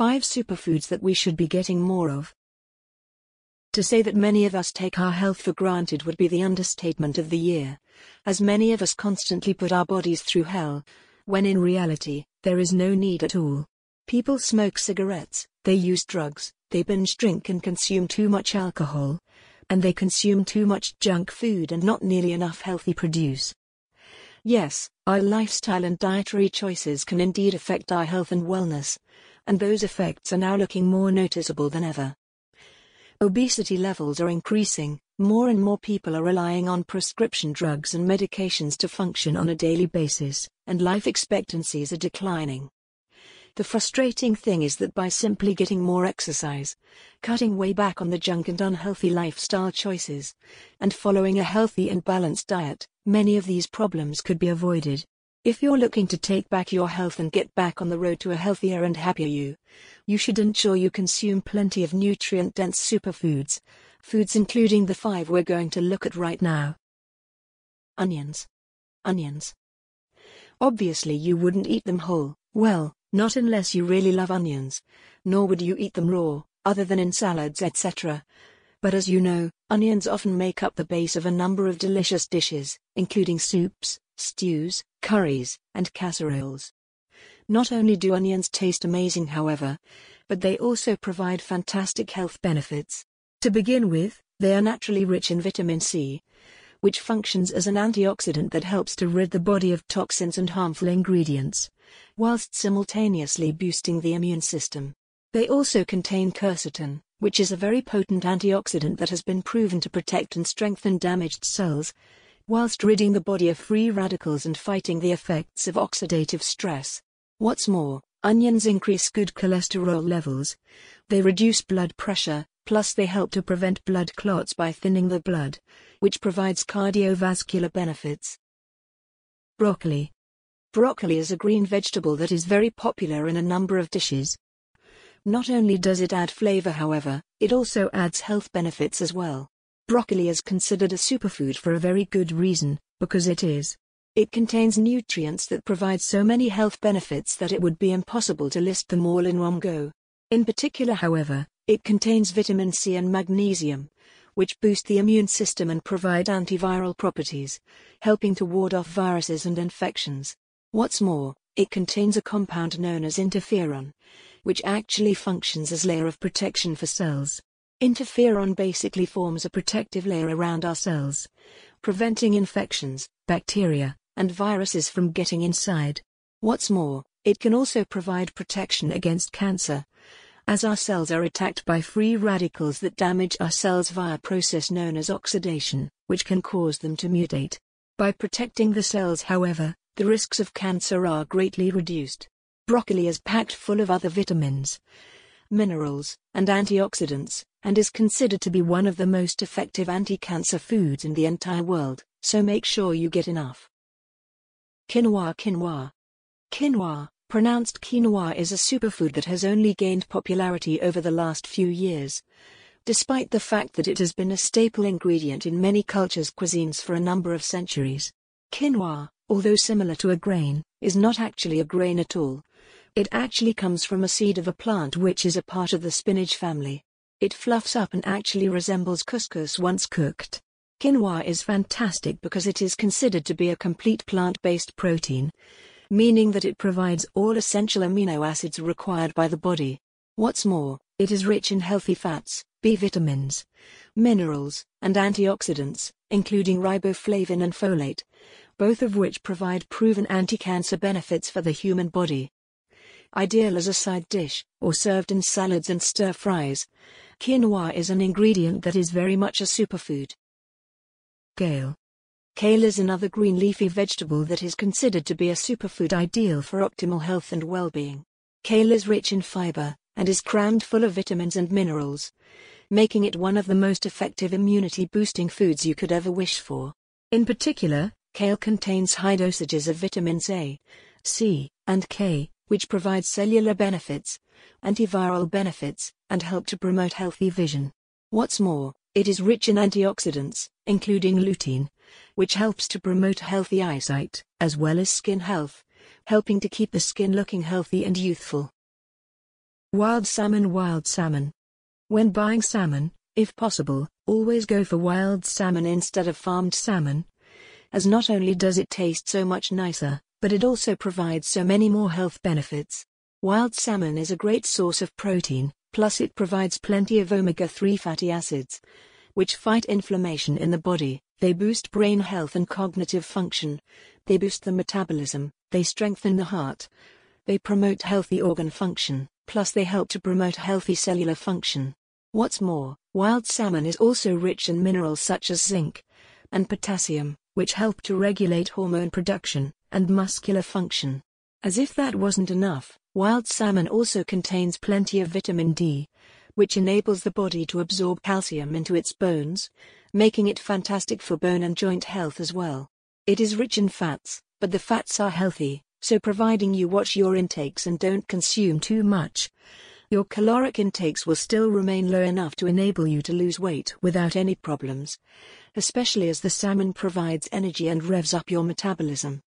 5 superfoods that we should be getting more of. To say that many of us take our health for granted would be the understatement of the year, as many of us constantly put our bodies through hell, when in reality, there is no need at all. People smoke cigarettes, they use drugs, they binge drink and consume too much alcohol, and they consume too much junk food and not nearly enough healthy produce. Yes, our lifestyle and dietary choices can indeed affect our health and wellness, and those effects are now looking more noticeable than ever. Obesity levels are increasing, more and more people are relying on prescription drugs and medications to function on a daily basis, and life expectancies are declining. The frustrating thing is that by simply getting more exercise, cutting way back on the junk and unhealthy lifestyle choices, and following a healthy and balanced diet, many of these problems could be avoided. If you're looking to take back your health and get back on the road to a healthier and happier you, you should ensure you consume plenty of nutrient dense superfoods, foods including the five we're going to look at right now. Onions. Onions. Obviously, you wouldn't eat them whole, well, not unless you really love onions, nor would you eat them raw, other than in salads, etc. But as you know, onions often make up the base of a number of delicious dishes, including soups, stews, curries, and casseroles. Not only do onions taste amazing, however, but they also provide fantastic health benefits. To begin with, they are naturally rich in vitamin C, which functions as an antioxidant that helps to rid the body of toxins and harmful ingredients, whilst simultaneously boosting the immune system. They also contain quercetin, which is a very potent antioxidant that has been proven to protect and strengthen damaged cells, whilst ridding the body of free radicals and fighting the effects of oxidative stress. What's more, onions increase good cholesterol levels. They reduce blood pressure, plus they help to prevent blood clots by thinning the blood, which provides cardiovascular benefits. Broccoli. Broccoli is a green vegetable that is very popular in a number of dishes. Not only does it add flavor, however, it also adds health benefits as well. Broccoli is considered a superfood for a very good reason, because it is. It contains nutrients that provide so many health benefits that it would be impossible to list them all in one go. In particular, however, it contains vitamin C and magnesium, which boost the immune system and provide antiviral properties, helping to ward off viruses and infections. What's more, it contains a compound known as interferon, which actually functions as layer of protection for cells. Interferon basically forms a protective layer around our cells, preventing infections, bacteria, and viruses from getting inside. What's more, it can also provide protection against cancer, as our cells are attacked by free radicals that damage our cells via a process known as oxidation, which can cause them to mutate. By protecting the cells, however, the risks of cancer are greatly reduced. Broccoli is packed full of other vitamins, minerals, and antioxidants, and is considered to be one of the most effective anti-cancer foods in the entire world, so make sure you get enough. Quinoa Quinoa Quinoa, pronounced quinoa is a superfood that has only gained popularity over the last few years, despite the fact that it has been a staple ingredient in many cultures' cuisines for a number of centuries. Quinoa, although similar to a grain, is not actually a grain at all, it actually comes from a seed of a plant which is a part of the spinach family. It fluffs up and actually resembles couscous once cooked. Quinoa is fantastic because it is considered to be a complete plant-based protein, meaning that it provides all essential amino acids required by the body. What's more, it is rich in healthy fats, B vitamins, minerals, and antioxidants, including riboflavin and folate, both of which provide proven anti-cancer benefits for the human body ideal as a side dish, or served in salads and stir fries. Quinoa is an ingredient that is very much a superfood. Kale. Kale is another green leafy vegetable that is considered to be a superfood ideal for optimal health and well-being. Kale is rich in fiber, and is crammed full of vitamins and minerals, making it one of the most effective immunity-boosting foods you could ever wish for. In particular, kale contains high dosages of vitamins A, C, and K, which provide cellular benefits, antiviral benefits, and help to promote healthy vision. What's more, it is rich in antioxidants, including lutein, which helps to promote healthy eyesight, as well as skin health, helping to keep the skin looking healthy and youthful. Wild salmon Wild salmon. When buying salmon, if possible, always go for wild salmon instead of farmed salmon, as not only does it taste so much nicer, but it also provides so many more health benefits. Wild salmon is a great source of protein, plus it provides plenty of omega-3 fatty acids, which fight inflammation in the body, they boost brain health and cognitive function, they boost the metabolism, they strengthen the heart, they promote healthy organ function, plus they help to promote healthy cellular function. What's more, wild salmon is also rich in minerals such as zinc and potassium, which help to regulate hormone production and muscular function. As if that wasn't enough, wild salmon also contains plenty of vitamin D, which enables the body to absorb calcium into its bones, making it fantastic for bone and joint health as well. It is rich in fats, but the fats are healthy, so providing you watch your intakes and don't consume too much, your caloric intakes will still remain low enough to enable you to lose weight without any problems, especially as the salmon provides energy and revs up your metabolism.